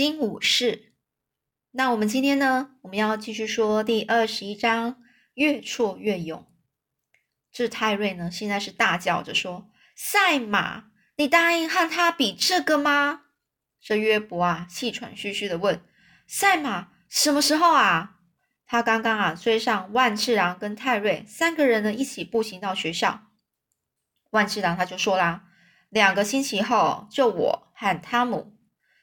金武士。那我们今天呢，我们要继续说第二十一章，越挫越勇。这泰瑞呢，现在是大叫着说：“赛马，你答应和他比这个吗？”这约伯啊，气喘吁吁的问：“赛马什么时候啊？”他刚刚啊，追上万次郎跟泰瑞三个人呢，一起步行到学校。万次郎他就说啦：“两个星期后，就我和汤姆。”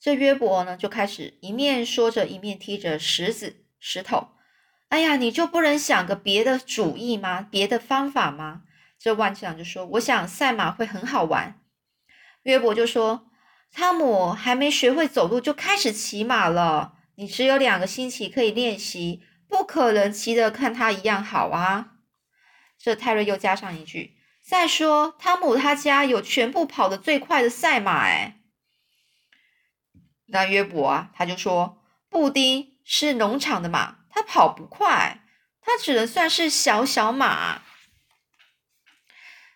这约伯呢，就开始一面说着，一面踢着石子石头。哎呀，你就不能想个别的主意吗？别的方法吗？这万次郎就说：“我想赛马会很好玩。”约伯就说：“汤姆还没学会走路就开始骑马了，你只有两个星期可以练习。”不可能骑得看他一样好啊！这泰瑞又加上一句：“再说，汤姆他家有全部跑得最快的赛马。”哎，那约伯啊，他就说：“布丁是农场的马，他跑不快，他只能算是小小马。”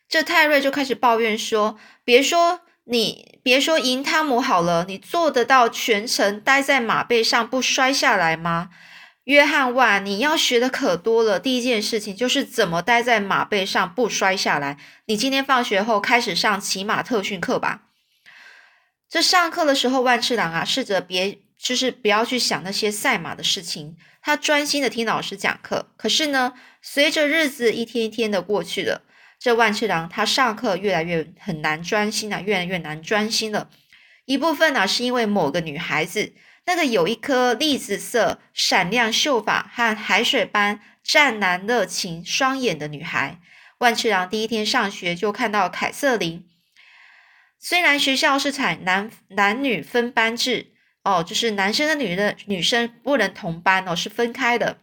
这泰瑞就开始抱怨说：“别说你，别说赢汤姆好了，你做得到全程待在马背上不摔下来吗？”约翰万，你要学的可多了。第一件事情就是怎么待在马背上不摔下来。你今天放学后开始上骑马特训课吧。这上课的时候，万次郎啊，试着别就是不要去想那些赛马的事情，他专心的听老师讲课。可是呢，随着日子一天一天的过去了，这万次郎他上课越来越很难专心啊，越来越难专心了。一部分呢，是因为某个女孩子。那个有一颗栗子色、闪亮秀发和海水般湛蓝热情双眼的女孩，万次郎第一天上学就看到凯瑟琳。虽然学校是采男男女分班制，哦，就是男生跟女的女生不能同班哦，是分开的。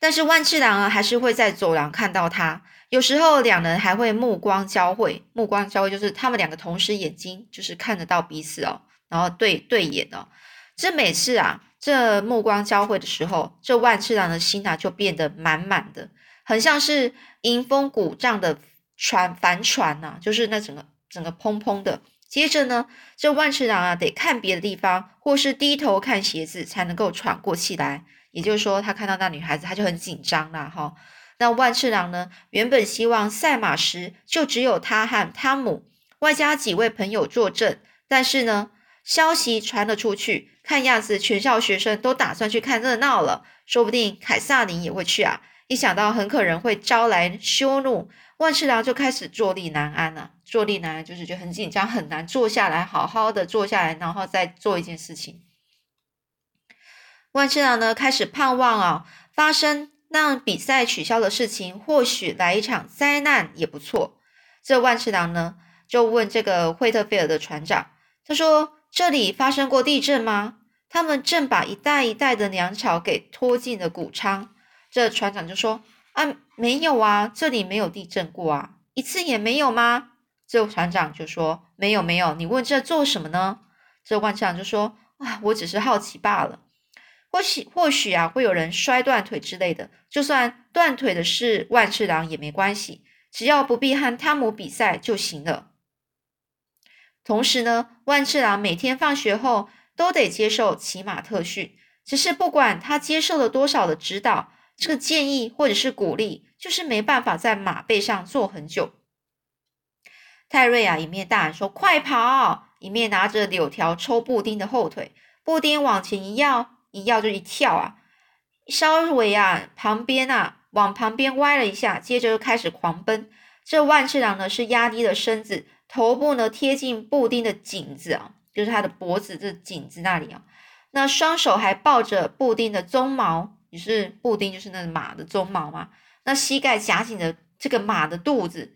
但是万次郎啊，还是会在走廊看到他，有时候两人还会目光交汇。目光交汇就是他们两个同时眼睛就是看得到彼此哦。然后对对眼哦，这每次啊，这目光交汇的时候，这万次郎的心啊就变得满满的，很像是迎风鼓胀的船帆船呐，就是那整个整个砰砰的。接着呢，这万次郎啊得看别的地方，或是低头看鞋子才能够喘过气来。也就是说，他看到那女孩子，他就很紧张啦，哈。那万次郎呢，原本希望赛马时就只有他和汤姆，外加几位朋友作证，但是呢。消息传了出去，看样子全校学生都打算去看热闹了，说不定凯撒琳也会去啊！一想到很可能会招来羞怒，万次郎就开始坐立难安了。坐立难安就是就很紧张，很难坐下来，好好的坐下来，然后再做一件事情。万次郎呢，开始盼望啊，发生让比赛取消的事情，或许来一场灾难也不错。这万次郎呢，就问这个惠特菲尔的船长，他说。这里发生过地震吗？他们正把一袋一袋的粮草给拖进了谷仓。这船长就说：“啊，没有啊，这里没有地震过啊，一次也没有吗？”这船长就说：“没有，没有。你问这做什么呢？”这万次郎就说：“啊，我只是好奇罢了。或许，或许啊，会有人摔断腿之类的。就算断腿的是万次郎也没关系，只要不必和汤姆比赛就行了。”同时呢，万次郎每天放学后都得接受骑马特训。只是不管他接受了多少的指导、这个建议或者是鼓励，就是没办法在马背上坐很久。泰瑞啊，一面大喊说：“快跑！”一面拿着柳条抽布丁的后腿。布丁往前一要，一要就一跳啊，稍微啊旁边啊往旁边歪了一下，接着就开始狂奔。这万次郎呢是压低了身子。头部呢贴近布丁的颈子啊，就是他的脖子这颈子那里啊。那双手还抱着布丁的鬃毛，也是布丁就是那马的鬃毛嘛。那膝盖夹紧的这个马的肚子。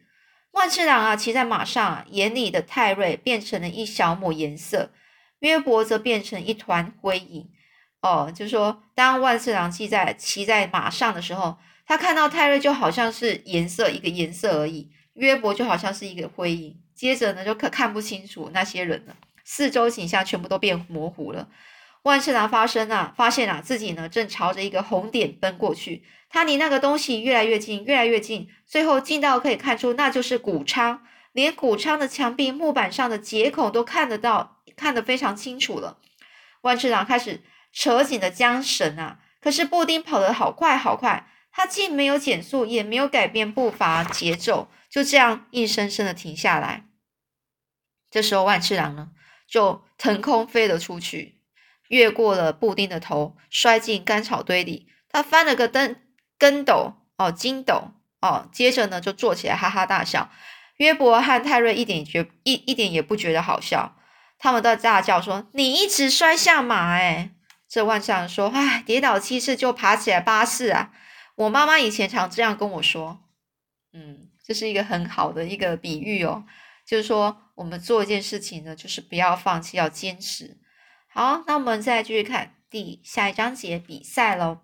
万次郎啊，骑在马上啊，眼里的泰瑞变成了一小抹颜色，约伯则变成一团灰影。哦，就是说，当万次郎骑在骑在马上的时候，他看到泰瑞就好像是颜色一个颜色而已，约伯就好像是一个灰影。接着呢，就可看不清楚那些人了，四周景象全部都变模糊了。万次郎发生啊，发现啊，自己呢正朝着一个红点奔过去。他离那个东西越来越近，越来越近，最后近到可以看出那就是谷仓，连谷仓的墙壁木板上的结孔都看得到，看得非常清楚了。万次郎开始扯紧了缰绳啊，可是布丁跑得好快好快，他既没有减速，也没有改变步伐节奏，就这样硬生生的停下来。这时候万次郎呢，就腾空飞了出去，越过了布丁的头，摔进干草堆里。他翻了个跟跟斗哦，筋斗哦，接着呢就坐起来哈哈大笑。约伯和泰瑞一点觉一一点也不觉得好笑。他们都在大叫说：“你一直摔下马！”哎，这万象说：“哎，跌倒七次就爬起来八次啊！我妈妈以前常这样跟我说。”嗯，这是一个很好的一个比喻哦，就是说我们做一件事情呢，就是不要放弃，要坚持。好，那我们再继续看第下一章节比赛喽。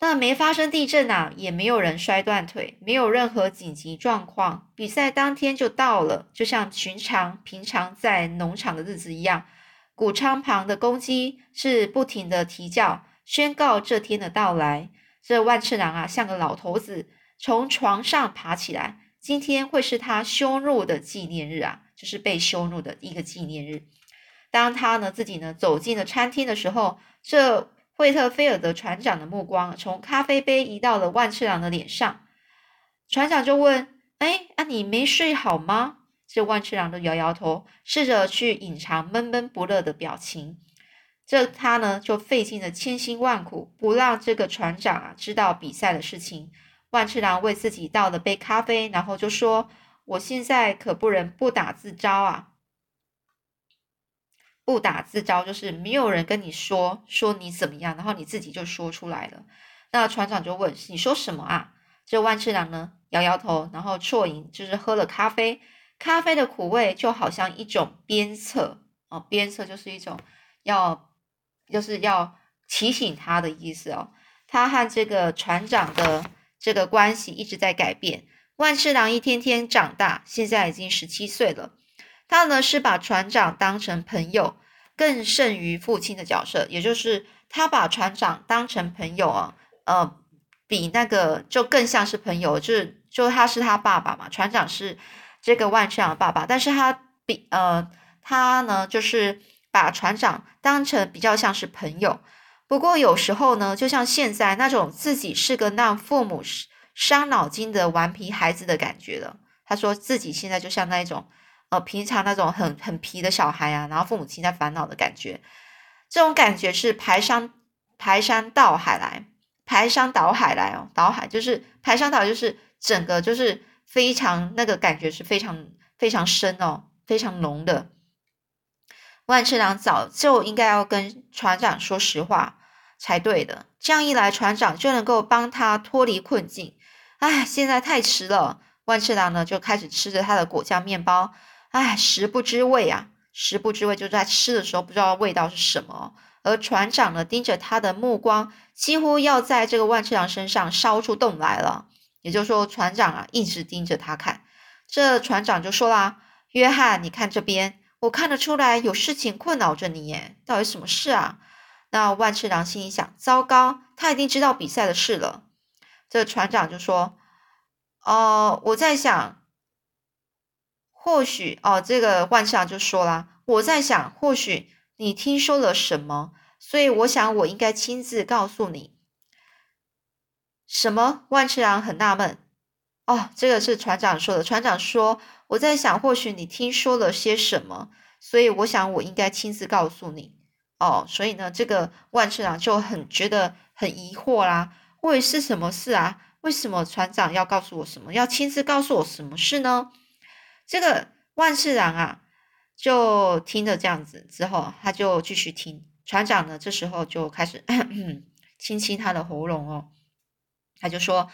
那没发生地震啊，也没有人摔断腿，没有任何紧急状况。比赛当天就到了，就像寻常平常在农场的日子一样。谷仓旁的公鸡是不停的啼叫，宣告这天的到来。这万次郎啊，像个老头子，从床上爬起来。今天会是他羞辱的纪念日啊，就是被羞辱的一个纪念日。当他呢自己呢走进了餐厅的时候，这。惠特菲尔德船长的目光从咖啡杯移到了万次郎的脸上，船长就问：“哎，啊，你没睡好吗？”这万次郎都摇摇头，试着去隐藏闷闷不乐的表情。这他呢就费尽了千辛万苦，不让这个船长啊知道比赛的事情。万次郎为自己倒了杯咖啡，然后就说：“我现在可不能不打自招啊。”不打自招就是没有人跟你说说你怎么样，然后你自己就说出来了。那船长就问你说什么啊？这万次郎呢摇摇头，然后啜饮，就是喝了咖啡。咖啡的苦味就好像一种鞭策哦，鞭策就是一种要就是要提醒他的意思哦。他和这个船长的这个关系一直在改变。万次郎一天天长大，现在已经十七岁了。他呢是把船长当成朋友，更胜于父亲的角色，也就是他把船长当成朋友啊，呃，比那个就更像是朋友，就是就他是他爸爸嘛，船长是这个万次郎的爸爸，但是他比呃他呢就是把船长当成比较像是朋友，不过有时候呢，就像现在那种自己是个让父母伤脑筋的顽皮孩子的感觉了。他说自己现在就像那一种。呃，平常那种很很皮的小孩啊，然后父母亲在烦恼的感觉，这种感觉是排山排山倒海来，排山倒海来哦，倒海就是排山倒，就是整个就是非常那个感觉是非常非常深哦，非常浓的。万次郎早就应该要跟船长说实话才对的，这样一来，船长就能够帮他脱离困境。哎，现在太迟了，万次郎呢就开始吃着他的果酱面包。哎，食不知味啊！食不知味，就是在吃的时候不知道味道是什么。而船长呢，盯着他的目光几乎要在这个万次郎身上烧出洞来了。也就是说，船长啊一直盯着他看。这船长就说啦：“约翰，你看这边，我看得出来有事情困扰着你耶，到底什么事啊？”那万次郎心里想：糟糕，他一定知道比赛的事了。这船长就说：“哦，我在想。”或许哦，这个万象就说啦，我在想，或许你听说了什么，所以我想我应该亲自告诉你。什么？万次郎很纳闷。哦，这个是船长说的。船长说，我在想，或许你听说了些什么，所以我想我应该亲自告诉你。哦，所以呢，这个万次郎就很觉得很疑惑啦，会是什么事啊？为什么船长要告诉我什么？要亲自告诉我什么事呢？这个万次郎啊，就听着这样子之后，他就继续听。船长呢，这时候就开始 清清他的喉咙哦，他就说：“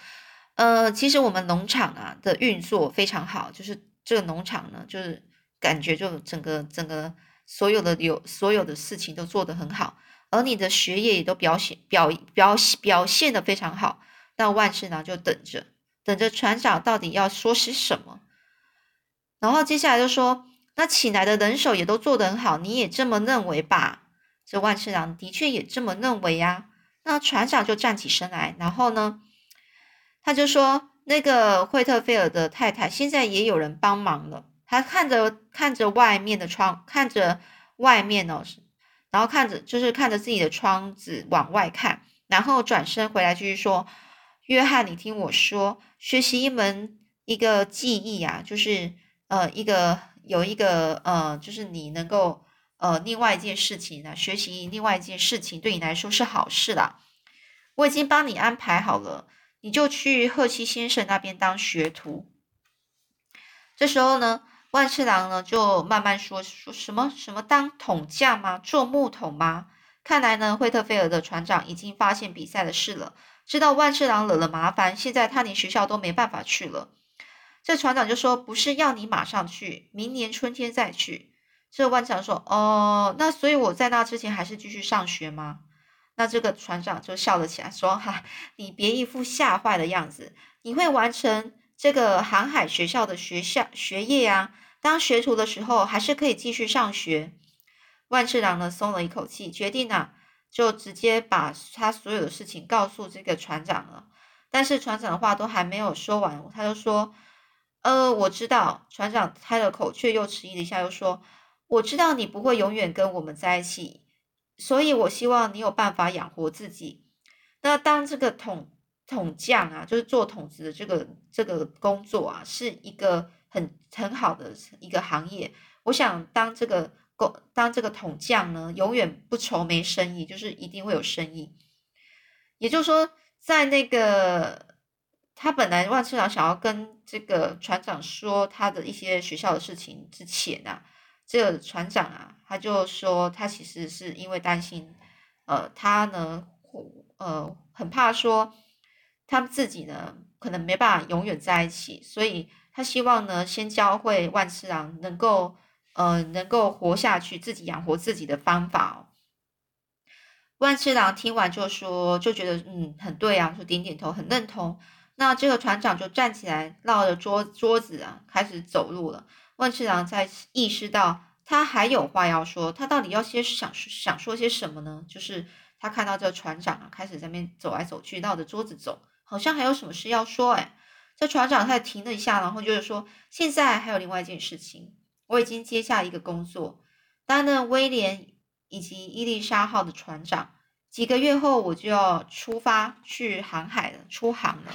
呃，其实我们农场啊的运作非常好，就是这个农场呢，就是感觉就整个整个所有的有所有的事情都做得很好，而你的学业也都表现表表表现的非常好。那万次郎就等着等着船长到底要说些什么。”然后接下来就说，那请来的人手也都做得很好，你也这么认为吧？这万次郎的确也这么认为呀。那船长就站起身来，然后呢，他就说，那个惠特菲尔的太太现在也有人帮忙了。他看着看着外面的窗，看着外面哦，然后看着就是看着自己的窗子往外看，然后转身回来继续说：“约翰，你听我说，学习一门一个技艺啊，就是呃一个有一个呃，就是你能够呃另外一件事情呢，学习另外一件事情对你来说是好事啦。我已经帮你安排好了，你就去贺西先生那边当学徒。”这时候呢。万次郎呢，就慢慢说说什么什么当桶匠吗？做木桶吗？看来呢，惠特菲尔的船长已经发现比赛的事了，知道万次郎惹了麻烦，现在他连学校都没办法去了。这船长就说：“不是要你马上去，明年春天再去。”这万次郎说：“哦，那所以我在那之前还是继续上学吗？”那这个船长就笑了起来，说：“哈，你别一副吓坏的样子，你会完成这个航海学校的学校学业呀。”当学徒的时候，还是可以继续上学。万次郎呢，松了一口气，决定啊，就直接把他所有的事情告诉这个船长了。但是船长的话都还没有说完，他就说：“呃，我知道。”船长开了口，却又迟疑了一下，又说：“我知道你不会永远跟我们在一起，所以我希望你有办法养活自己。那当这个桶桶匠啊，就是做桶子的这个这个工作啊，是一个。”很很好的一个行业，我想当这个工当这个桶匠呢，永远不愁没生意，就是一定会有生意。也就是说，在那个他本来万次郎想要跟这个船长说他的一些学校的事情之前啊，这个船长啊，他就说他其实是因为担心，呃，他呢，呃，很怕说他们自己呢，可能没办法永远在一起，所以。他希望呢，先教会万次郎能够，呃，能够活下去，自己养活自己的方法。万次郎听完就说，就觉得嗯，很对啊，就点点头，很认同。那这个船长就站起来，绕着桌桌子啊，开始走路了。万次郎在意识到他还有话要说，他到底要些想想说些什么呢？就是他看到这船长啊，开始在那边走来走去，绕着桌子走，好像还有什么事要说，哎。这船长他停了一下，然后就是说，现在还有另外一件事情，我已经接下一个工作，担任威廉以及伊丽莎号的船长。几个月后我就要出发去航海了，出航了。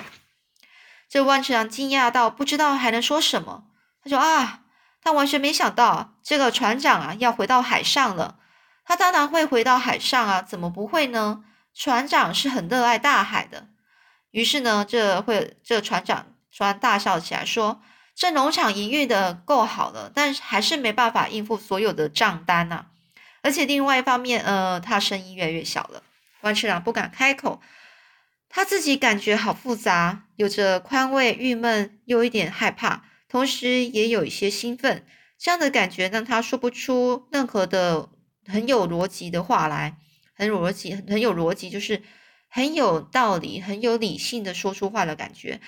这万次郎惊讶到不知道还能说什么，他说啊，他完全没想到这个船长啊要回到海上了。他当然会回到海上啊，怎么不会呢？船长是很热爱大海的。于是呢，这会这船长突然大笑起来，说：“这农场营运的够好了，但是还是没办法应付所有的账单呐。而且另外一方面，呃，他声音越来越小了。万次郎不敢开口，他自己感觉好复杂，有着宽慰、郁闷，又一点害怕，同时也有一些兴奋。这样的感觉让他说不出任何的很有逻辑的话来，很逻辑，很有逻辑，就是。”很有道理，很有理性的说出话的感觉，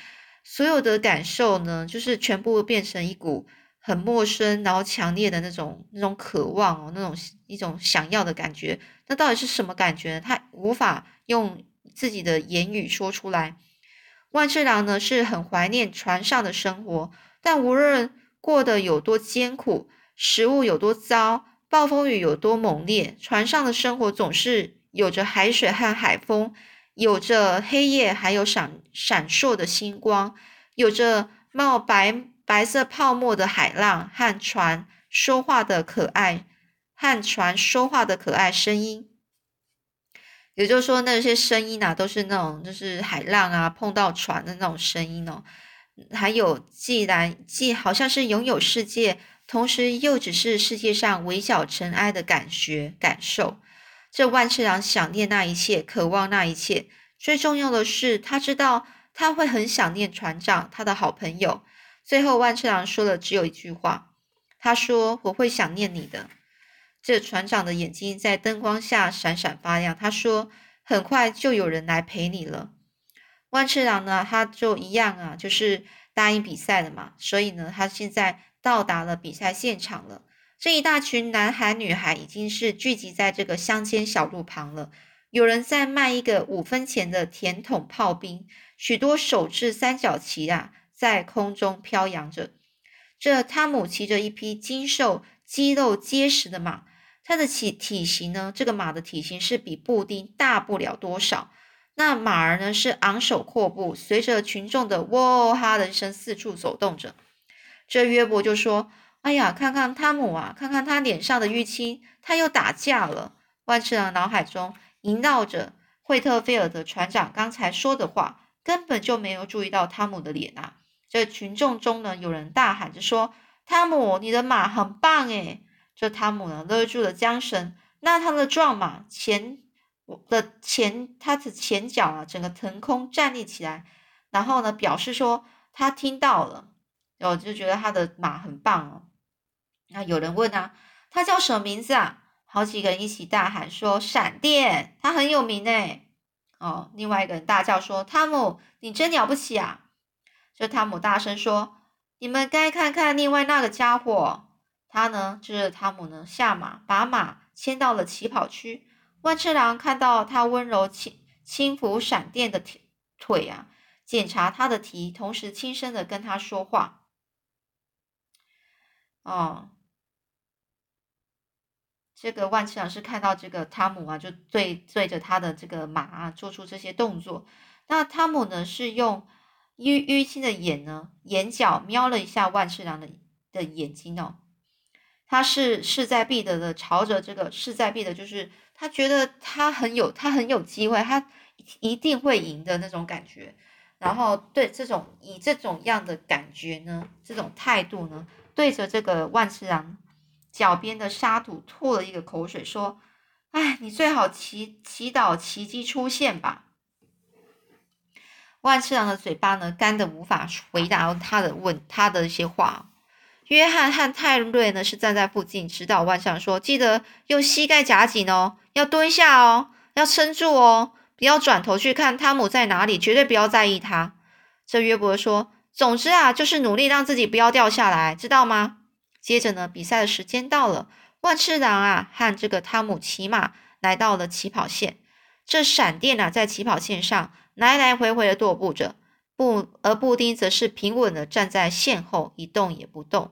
所有的感受呢，就是全部变成一股很陌生，然后强烈的那种那种渴望哦，那种一种想要的感觉。那到底是什么感觉？他无法用自己的言语说出来。万次郎呢是很怀念船上的生活，但无论过得有多艰苦，食物有多糟，暴风雨有多猛烈，船上的生活总是。有着海水和海风，有着黑夜，还有闪闪烁的星光，有着冒白白色泡沫的海浪和船说话的可爱，和船说话的可爱声音。也就是说，那些声音啊，都是那种就是海浪啊碰到船的那种声音哦。还有，既然既好像是拥有世界，同时又只是世界上微小尘埃的感觉感受。这万次郎想念那一切，渴望那一切。最重要的是，他知道他会很想念船长，他的好朋友。最后，万次郎说了只有一句话：“他说我会想念你的。”这船长的眼睛在灯光下闪闪发亮。他说：“很快就有人来陪你了。”万次郎呢，他就一样啊，就是答应比赛了嘛。所以呢，他现在到达了比赛现场了。这一大群男孩女孩已经是聚集在这个乡间小路旁了。有人在卖一个五分钱的甜筒炮兵，许多手制三角旗啊在空中飘扬着。这汤姆骑着一匹精瘦、肌肉结实的马，它的体体型呢，这个马的体型是比布丁大不了多少。那马儿呢是昂首阔步，随着群众的喔哈的一声四处走动着。这约伯就说：“哎呀，看看汤姆啊，看看他脸上的淤青，他又打架了。”万次郎脑海中萦绕着惠特菲尔德船长刚才说的话，根本就没有注意到汤姆的脸啊。这群众中呢，有人大喊着说：“汤姆，你的马很棒诶！”这汤姆呢勒住了缰绳，那他的壮马前的前他的前脚啊，整个腾空站立起来，然后呢表示说他听到了，我就觉得他的马很棒哦。那有人问啊，他叫什么名字啊？好几个人一起大喊说：“闪电，他很有名诶。”哦，另外一个人大叫说：“汤姆，你真了不起啊！”这汤姆大声说：“你们该看看另外那个家伙，他呢，就是汤姆呢，下马把马牵到了起跑区。万次郎看到他温柔轻轻抚闪电的腿腿啊，检查他的蹄，同时轻声的跟他说话。哦。”这个万次郎是看到这个汤姆啊，就对对着他的这个马啊做出这些动作。那汤姆呢是用淤淤青的眼呢眼角瞄了一下万次郎的的眼睛哦，他是势在必得的朝着这个势在必得，就是他觉得他很有他很有机会，他一定会赢的那种感觉。然后对这种以这种样的感觉呢，这种态度呢，对着这个万次郎。脚边的沙土吐了一个口水，说：“哎，你最好祈祈祷奇迹出现吧。”万次郎的嘴巴呢干的无法回答他的问他的一些话。约翰和泰瑞呢是站在附近指导万次郎说：“记得用膝盖夹紧哦，要蹲下哦，要撑住哦，不要转头去看汤姆在哪里，绝对不要在意他。”这约伯说：“总之啊，就是努力让自己不要掉下来，知道吗？”接着呢，比赛的时间到了，万次郎啊和这个汤姆骑马来到了起跑线。这闪电啊在起跑线上来来回回的踱步着，布而布丁则是平稳的站在线后一动也不动。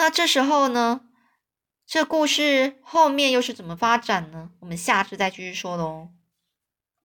那这时候呢，这故事后面又是怎么发展呢？我们下次再继续说喽。